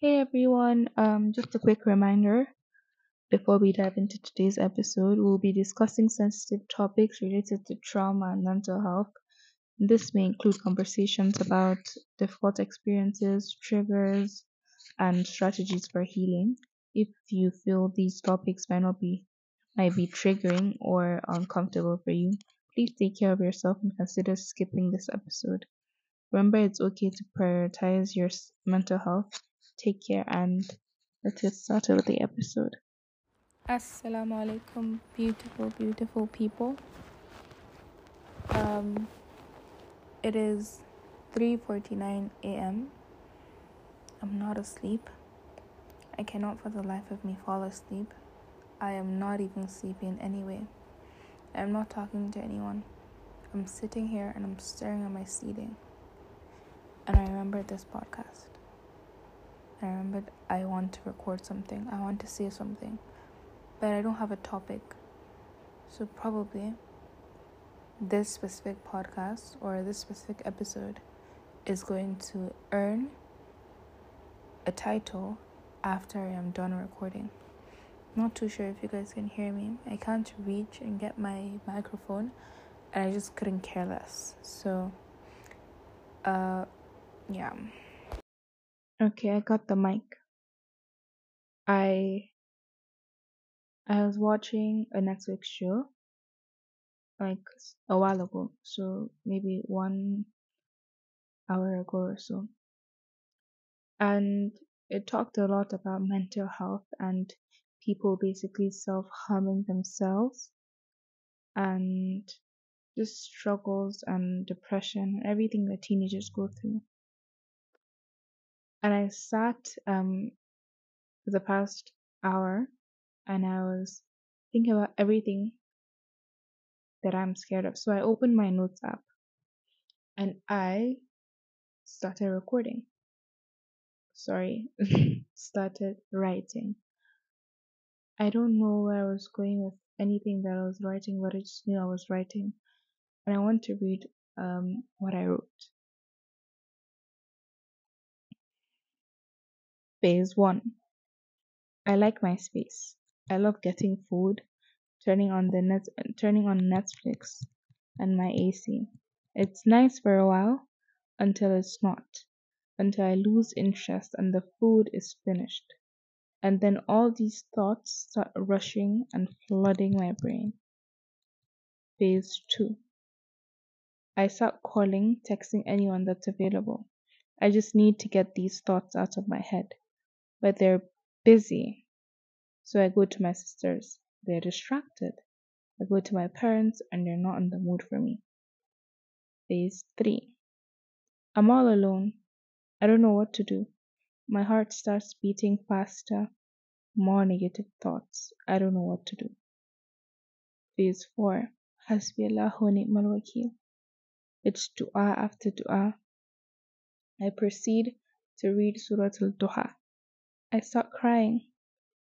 Hey everyone, um, just a quick reminder before we dive into today's episode, we'll be discussing sensitive topics related to trauma and mental health. This may include conversations about difficult experiences, triggers, and strategies for healing. If you feel these topics might not be might be triggering or uncomfortable for you, please take care of yourself and consider skipping this episode. Remember, it's okay to prioritize your mental health. Take care and let's get started with the episode. Assalamu alaikum, beautiful, beautiful people. Um, it is 3:49 a.m. I'm not asleep. I cannot for the life of me fall asleep. I am not even sleeping anyway. I'm not talking to anyone. I'm sitting here and I'm staring at my seating. And I remembered this podcast. I remembered I want to record something. I want to say something. But I don't have a topic. So probably this specific podcast or this specific episode is going to earn a title after I am done recording. Not too sure if you guys can hear me. I can't reach and get my microphone, and I just couldn't care less. So, uh, yeah. Okay, I got the mic. I I was watching a Netflix show like a while ago, so maybe one hour ago or so. And it talked a lot about mental health and people basically self harming themselves and just struggles and depression, and everything that teenagers go through. And I sat um for the past hour and I was thinking about everything that I'm scared of. So I opened my notes app and I started recording. Sorry, started writing. I don't know where I was going with anything that I was writing, but I just knew I was writing. And I want to read um, what I wrote. Phase 1 I like my space. I love getting food, turning on the net, turning on Netflix and my AC. It's nice for a while until it's not, until I lose interest and the food is finished. And then all these thoughts start rushing and flooding my brain. Phase 2 I start calling, texting anyone that's available. I just need to get these thoughts out of my head. But they're busy. So I go to my sisters. They're distracted. I go to my parents and they're not in the mood for me. Phase 3 I'm all alone. I don't know what to do. My heart starts beating faster. More negative thoughts. I don't know what to do. Phase 4 Hasbi Allahu ni'mal wakil. It's dua after dua. I proceed to read Surah Al Duha. I start crying.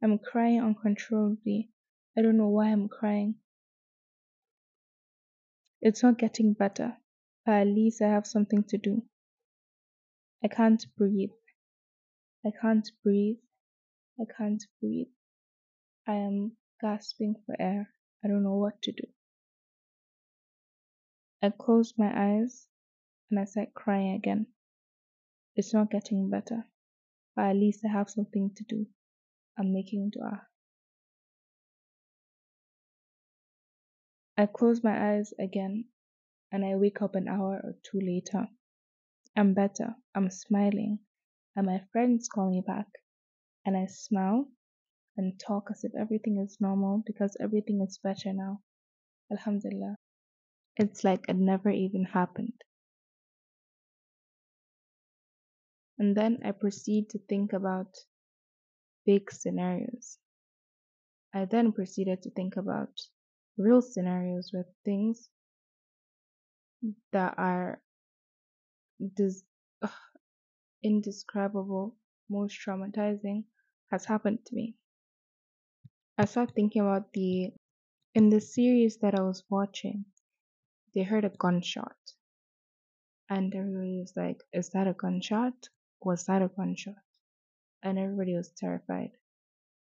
I'm crying uncontrollably. I don't know why I'm crying. It's not getting better, but at least I have something to do. I can't breathe. I can't breathe. I can't breathe. I am gasping for air. I don't know what to do. I close my eyes and I start crying again. It's not getting better, but at least I have something to do. I'm making dua. I close my eyes again and I wake up an hour or two later. I'm better. I'm smiling. And my friends call me back. And I smile and talk as if everything is normal because everything is better now. Alhamdulillah. It's like it never even happened. And then I proceed to think about big scenarios. I then proceeded to think about real scenarios where things that are dis- ugh, indescribable, most traumatizing has happened to me. I started thinking about the in the series that I was watching, they heard a gunshot. And everybody was like, Is that a gunshot? Was that a gunshot? and everybody was terrified.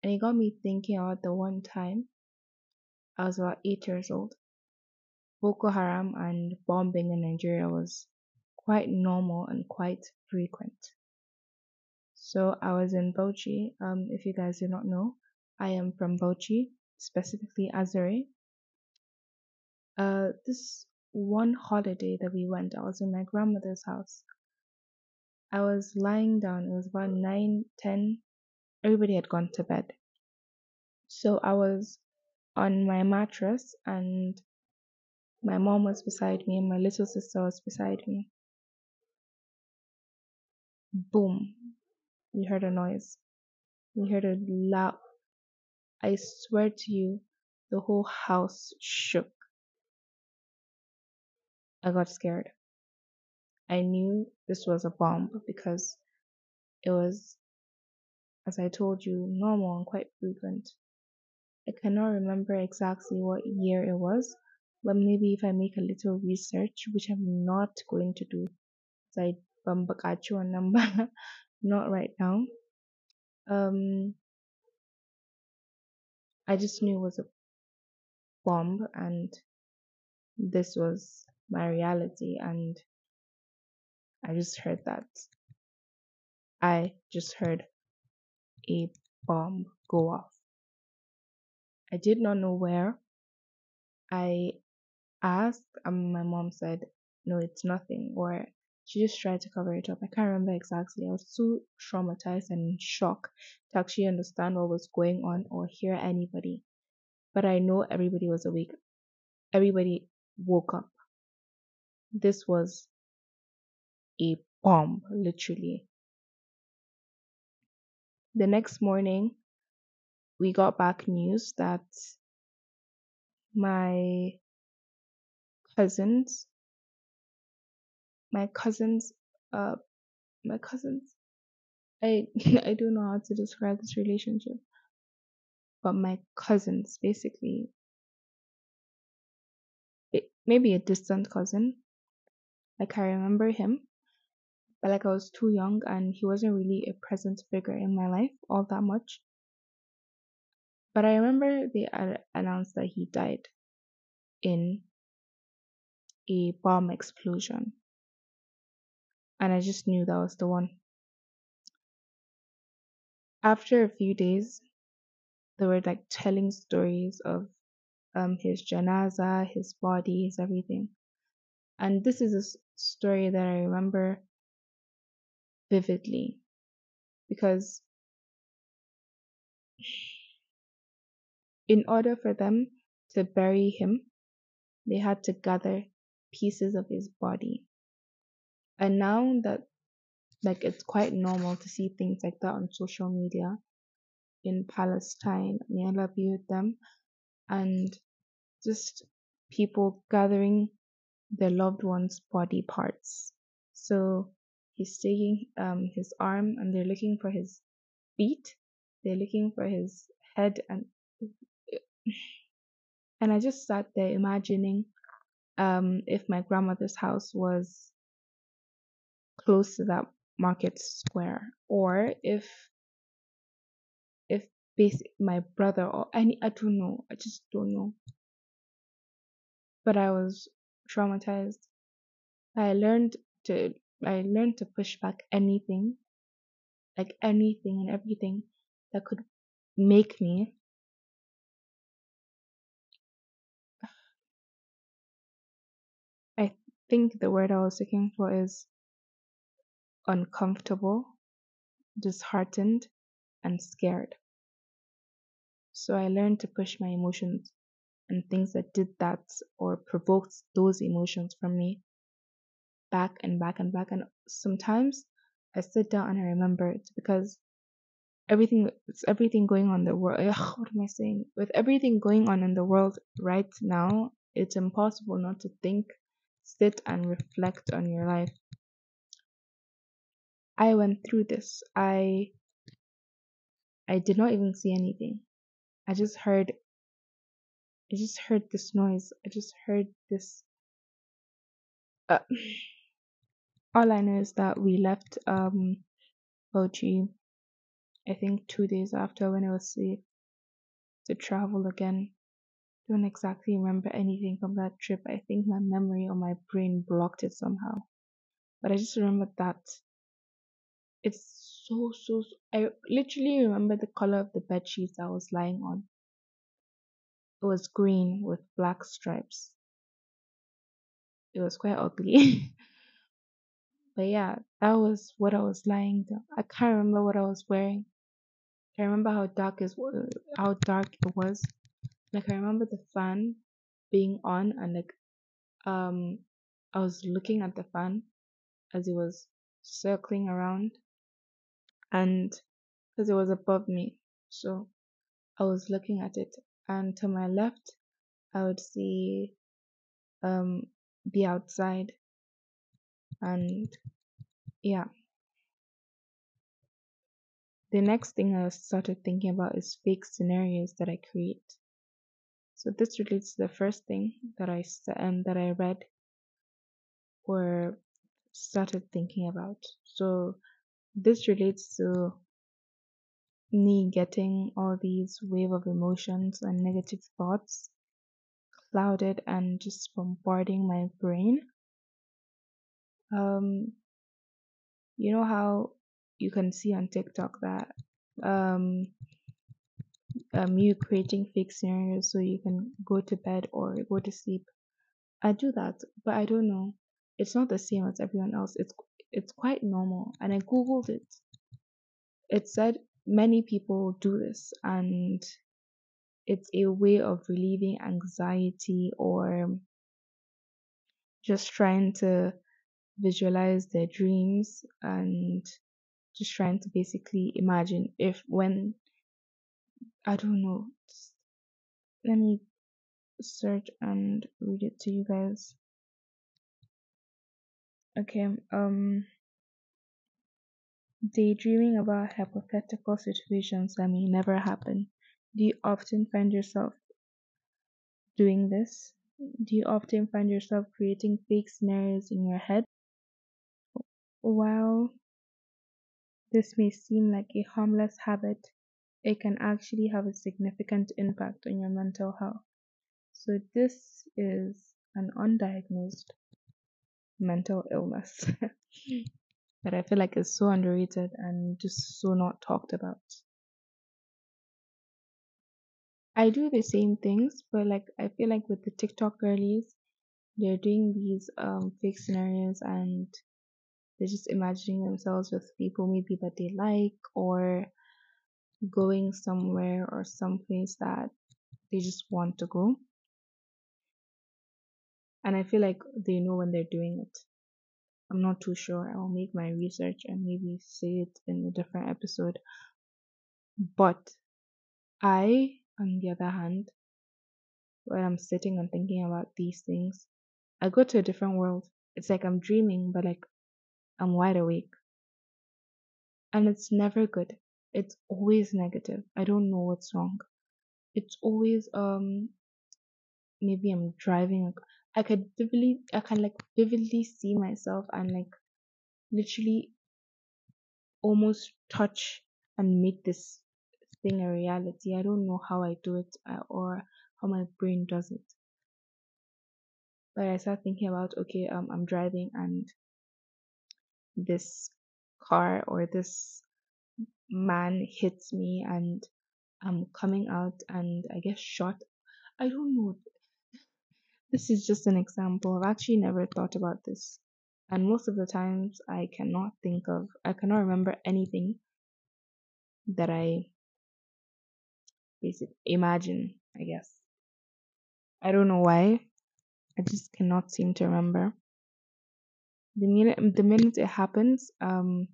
And it got me thinking about the one time I was about eight years old. Boko Haram and bombing in Nigeria was quite normal and quite frequent. So I was in Bauchi. Um, if you guys do not know, I am from Bauchi, specifically Azare. Uh, this one holiday that we went, I was in my grandmother's house. I was lying down. It was about nine, ten. Everybody had gone to bed. So I was on my mattress and my mom was beside me and my little sister was beside me. Boom. We heard a noise. We heard a loud. I swear to you, the whole house shook. I got scared. I knew this was a bomb because it was, as I told you, normal and quite frequent. I cannot remember exactly what year it was, but maybe if I make a little research, which I'm not going to do, I bambakachu a number, not right now. Um, I just knew it was a bomb, and this was my reality, and I just heard that. I just heard a bomb go off. I did not know where. I asked, and my mom said, no, it's nothing, or she just tried to cover it up. I can't remember exactly. I was too traumatized and in shock to actually understand what was going on or hear anybody. But I know everybody was awake. Everybody woke up. This was a bomb, literally. The next morning, we got back news that my cousins my cousins uh my cousins I I don't know how to describe this relationship but my cousins basically it, maybe a distant cousin like I remember him but like I was too young and he wasn't really a present figure in my life all that much but I remember they announced that he died in a bomb explosion. And I just knew that was the one. After a few days, they were like telling stories of um, his janaza, his body, his everything. And this is a story that I remember vividly because in order for them to bury him, they had to gather pieces of his body. And now that like it's quite normal to see things like that on social media in Palestine, may Allah be them, and just people gathering their loved ones' body parts. So he's taking um, his arm and they're looking for his feet, they're looking for his head and and I just sat there imagining um, if my grandmother's house was close to that market square, or if if my brother or any I don't know, I just don't know. But I was traumatized. I learned to I learned to push back anything, like anything and everything that could make me I think the word I was looking for is uncomfortable, disheartened, and scared. So I learned to push my emotions and things that did that or provoked those emotions from me back and back and back. And sometimes I sit down and I remember it because everything it's everything going on in the world. Ugh, what am I saying? With everything going on in the world right now, it's impossible not to think sit and reflect on your life. I went through this. I I did not even see anything. I just heard I just heard this noise. I just heard this uh, all I know is that we left um Bauchi I think two days after when I was safe to travel again. Don't exactly remember anything from that trip. I think my memory or my brain blocked it somehow. But I just remember that it's so so. so I literally remember the color of the bed sheets I was lying on. It was green with black stripes. It was quite ugly. but yeah, that was what I was lying down. I can't remember what I was wearing. I remember how dark is how dark it was. Like I remember the fan being on and like um I was looking at the fan as it was circling around and because it was above me. So I was looking at it and to my left I would see um the outside and yeah the next thing I started thinking about is fake scenarios that I create. So this relates to the first thing that I um, that I read or started thinking about. So this relates to me getting all these wave of emotions and negative thoughts clouded and just bombarding my brain. Um, you know how you can see on TikTok that um, um, you creating fake scenarios so you can go to bed or go to sleep. I do that, but I don't know. It's not the same as everyone else. It's it's quite normal, and I googled it. It said many people do this, and it's a way of relieving anxiety or just trying to visualize their dreams and just trying to basically imagine if when I don't know. Let me search and read it to you guys. Okay, um daydreaming about hypothetical situations that may never happen. Do you often find yourself doing this? Do you often find yourself creating fake scenarios in your head? While this may seem like a harmless habit, it can actually have a significant impact on your mental health. So, this is an undiagnosed mental illness that I feel like is so underrated and just so not talked about. I do the same things, but like I feel like with the TikTok girlies, they're doing these um fake scenarios and they're just imagining themselves with people maybe that they like or going somewhere or someplace that they just want to go. And I feel like they know when they're doing it. I'm not too sure. I'll make my research and maybe say it in a different episode. But I, on the other hand, when I'm sitting and thinking about these things, I go to a different world. It's like I'm dreaming, but like I'm wide awake. And it's never good. It's always negative. I don't know what's wrong. It's always um maybe I'm driving. I could vividly, I can like vividly see myself and like literally almost touch and make this thing a reality. I don't know how I do it uh, or how my brain does it. But I start thinking about okay, um, I'm driving and this car or this man hits me and I'm coming out and I get shot. I don't know. This is just an example. I've actually never thought about this. And most of the times I cannot think of, I cannot remember anything that I basically imagine, I guess. I don't know why. I just cannot seem to remember. The minute the minute it happens, um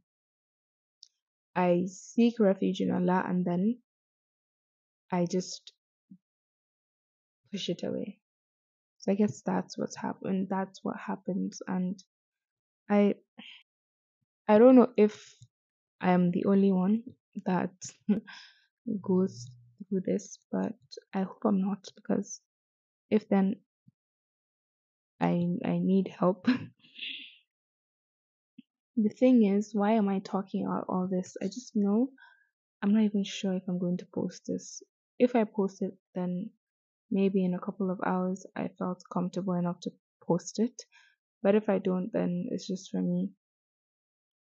I seek refuge in Allah and then I just push it away. So I guess that's what's happened. That's what happens, and I I don't know if I am the only one that goes through this, but I hope I'm not because if then I I need help. the thing is, why am I talking about all this? I just know I'm not even sure if I'm going to post this. If I post it, then maybe in a couple of hours I felt comfortable enough to post it. But if I don't, then it's just for me.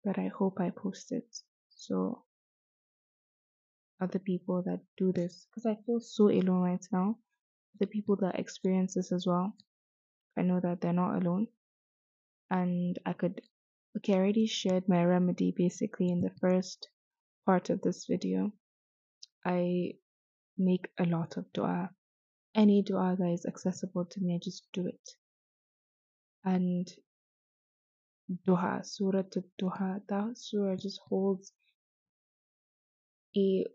But I hope I post it. So other people that do this, because I feel so alone right now. The people that experience this as well, I know that they're not alone. And I could, okay, I already shared my remedy basically in the first part of this video. I make a lot of dua. Any dua that is accessible to me, I just do it. And Duha, Surah to Duha, that surah just holds a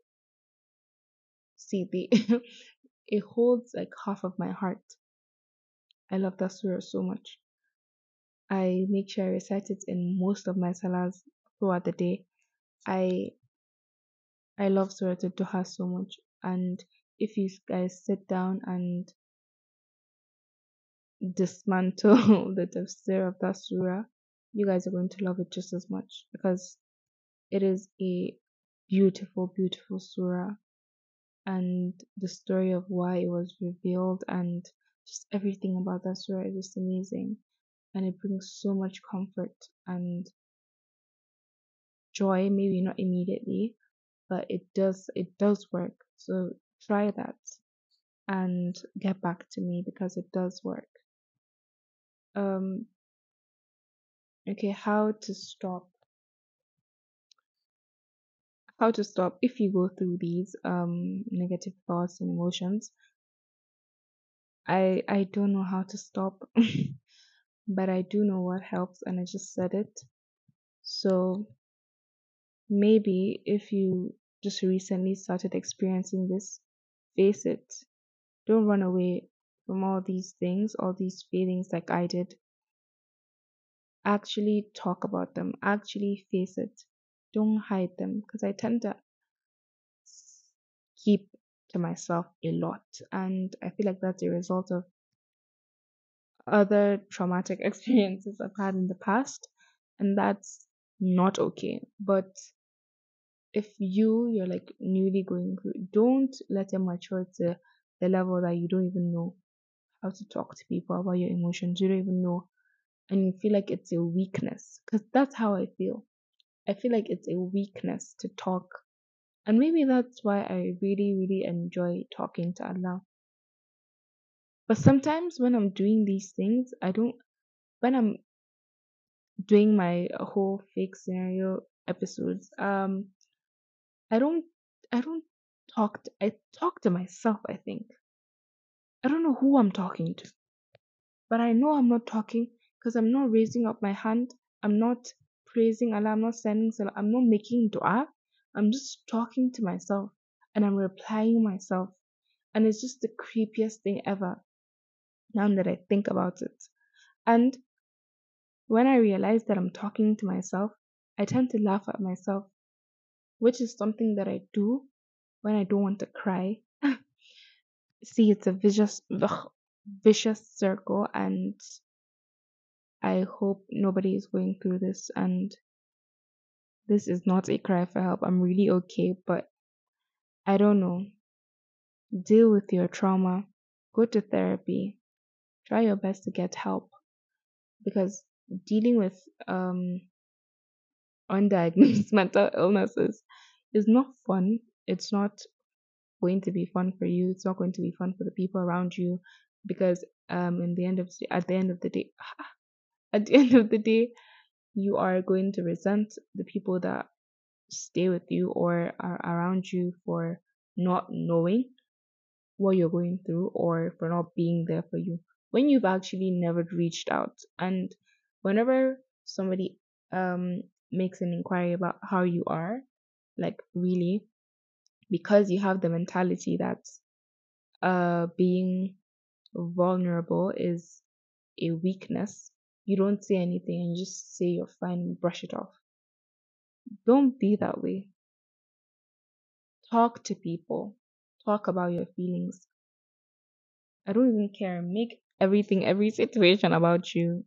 see the it holds like half of my heart. I love that surah so much. I make sure I recite it in most of my salahs throughout the day. I I love Surah Duha so much, and if you guys sit down and dismantle the tafsir of that surah, you guys are going to love it just as much because it is a beautiful, beautiful surah and the story of why it was revealed and just everything about that story is just amazing. And it brings so much comfort and joy maybe not immediately but it does it does work. So try that and get back to me because it does work. Um okay how to stop how to stop if you go through these um negative thoughts and emotions. I i don't know how to stop but i do know what helps and i just said it. So maybe if you just recently started experiencing this face it. Don't run away from all these things all these feelings like i did. Actually talk about them. Actually face it don't hide them because I tend to keep to myself a lot. And I feel like that's a result of other traumatic experiences I've had in the past. And that's not okay. But if you, you're like newly going through, don't let it mature to the level that you don't even know how to talk to people about your emotions. You don't even know. And you feel like it's a weakness. Because that's how I feel. I feel like it's a weakness to talk. And maybe that's why I really, really enjoy talking to Allah. But sometimes when I'm doing these things, I don't, when I'm doing my whole fake scenario episodes, um, I don't, I don't talk, to, I talk to myself, I think. I don't know who I'm talking to, but I know I'm not talking because I'm not raising up my hand. I'm not praising Allah, I'm not sending salah, I'm not making dua. I'm just talking to myself and I'm replying myself. And it's just the creepiest thing ever now that I think about it. And when I realize that I'm talking to myself, I tend to laugh at myself, which is something that I do when I don't want to cry. See, it's a vicious, vicious circle, and I hope nobody is going through this and this is not a cry for help. I'm really okay, but I don't know. Deal with your trauma. Go to therapy. Try your best to get help because dealing with um undiagnosed mental illnesses is not fun. It's not going to be fun for you. It's not going to be fun for the people around you because um in the end of at the end of the day at the end of the day, you are going to resent the people that stay with you or are around you for not knowing what you're going through or for not being there for you when you've actually never reached out. And whenever somebody um makes an inquiry about how you are, like really, because you have the mentality that uh being vulnerable is a weakness you don't say anything and just say you're fine and brush it off. Don't be that way. Talk to people. Talk about your feelings. I don't even care. Make everything, every situation about you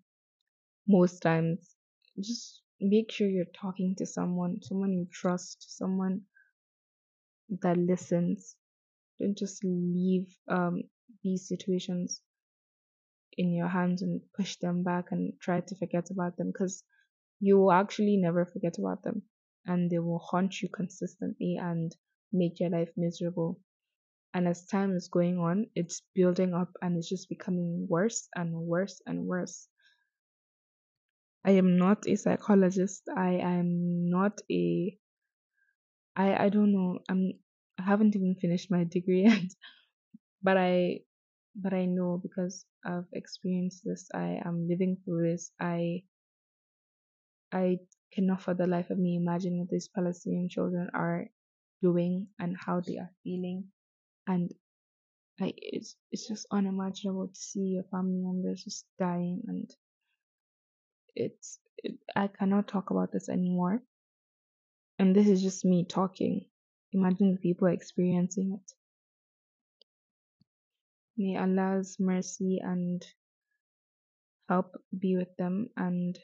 most times. Just make sure you're talking to someone, someone you trust, someone that listens. Don't just leave um, these situations in your hands and push them back and try to forget about them because you will actually never forget about them and they will haunt you consistently and make your life miserable. And as time is going on, it's building up and it's just becoming worse and worse and worse. I am not a psychologist. I am not a I I don't know. I'm I haven't even finished my degree yet. But I but I know because I've experienced this. I am living through this. I I cannot for the life of me imagine what these Palestinian children are doing and how they are feeling. And I it's it's just unimaginable to see your family members just dying and it's it, I cannot talk about this anymore. And this is just me talking. Imagine the people experiencing it. May Allah's mercy and help be with them and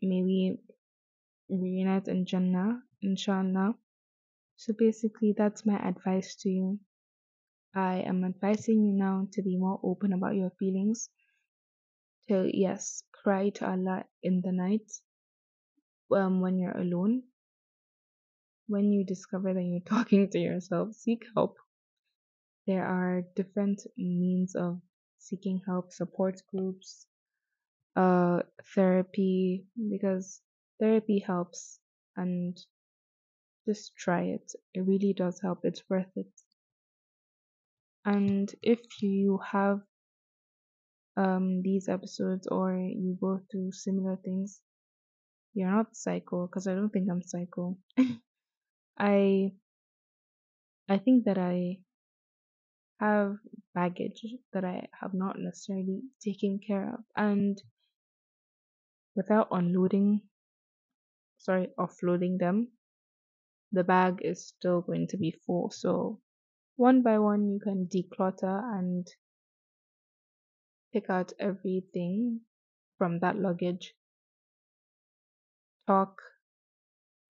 may we reunite in Jannah, inshallah. So basically, that's my advice to you. I am advising you now to be more open about your feelings. To, yes, cry to Allah in the night um, when you're alone. When you discover that you're talking to yourself, seek help. There are different means of seeking help, support groups, uh, therapy, because therapy helps and just try it. It really does help. It's worth it. And if you have um, these episodes or you go through similar things, you're not psycho because I don't think I'm psycho. I I think that I have baggage that I have not necessarily taken care of. And without unloading sorry offloading them the bag is still going to be full. So one by one you can declutter and pick out everything from that luggage. Talk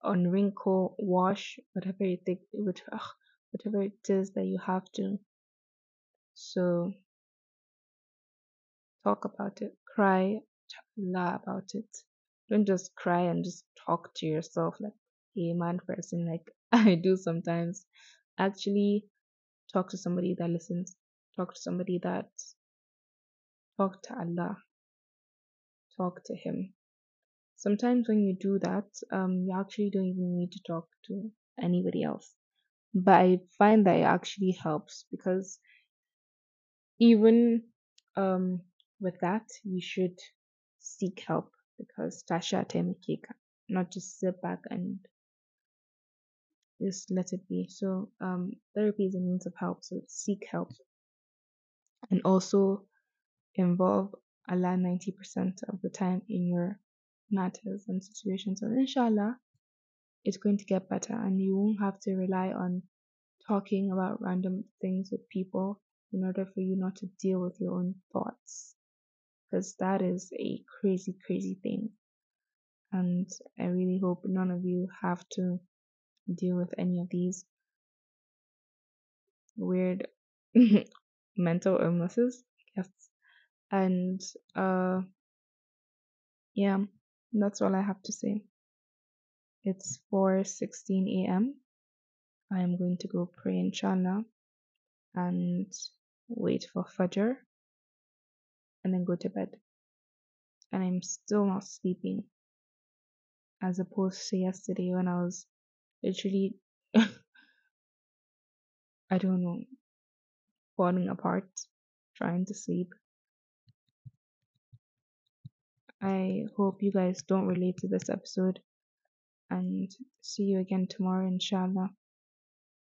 unwrinkle wash whatever you think whatever it is that you have to so talk about it, cry la about it. Don't just cry and just talk to yourself like a man person like I do sometimes. Actually talk to somebody that listens. Talk to somebody that talk to Allah. Talk to him. Sometimes when you do that, um, you actually don't even need to talk to anybody else. But I find that it actually helps because even um, with that, you should seek help because Tasha Temikeka, not just sit back and just let it be. So um, therapy is a means of help. So seek help, and also involve Allah ninety percent of the time in your matters and situations. And inshallah, it's going to get better, and you won't have to rely on talking about random things with people in order for you not to deal with your own thoughts. Because that is a crazy, crazy thing. And I really hope none of you have to deal with any of these weird mental illnesses, I guess. And uh yeah, that's all I have to say. It's 4:16 a.m. I am going to go pray inshallah and wait for Fajr, and then go to bed. And I'm still not sleeping, as opposed to yesterday when I was literally, I don't know, falling apart, trying to sleep. I hope you guys don't relate to this episode and see you again tomorrow, inshallah.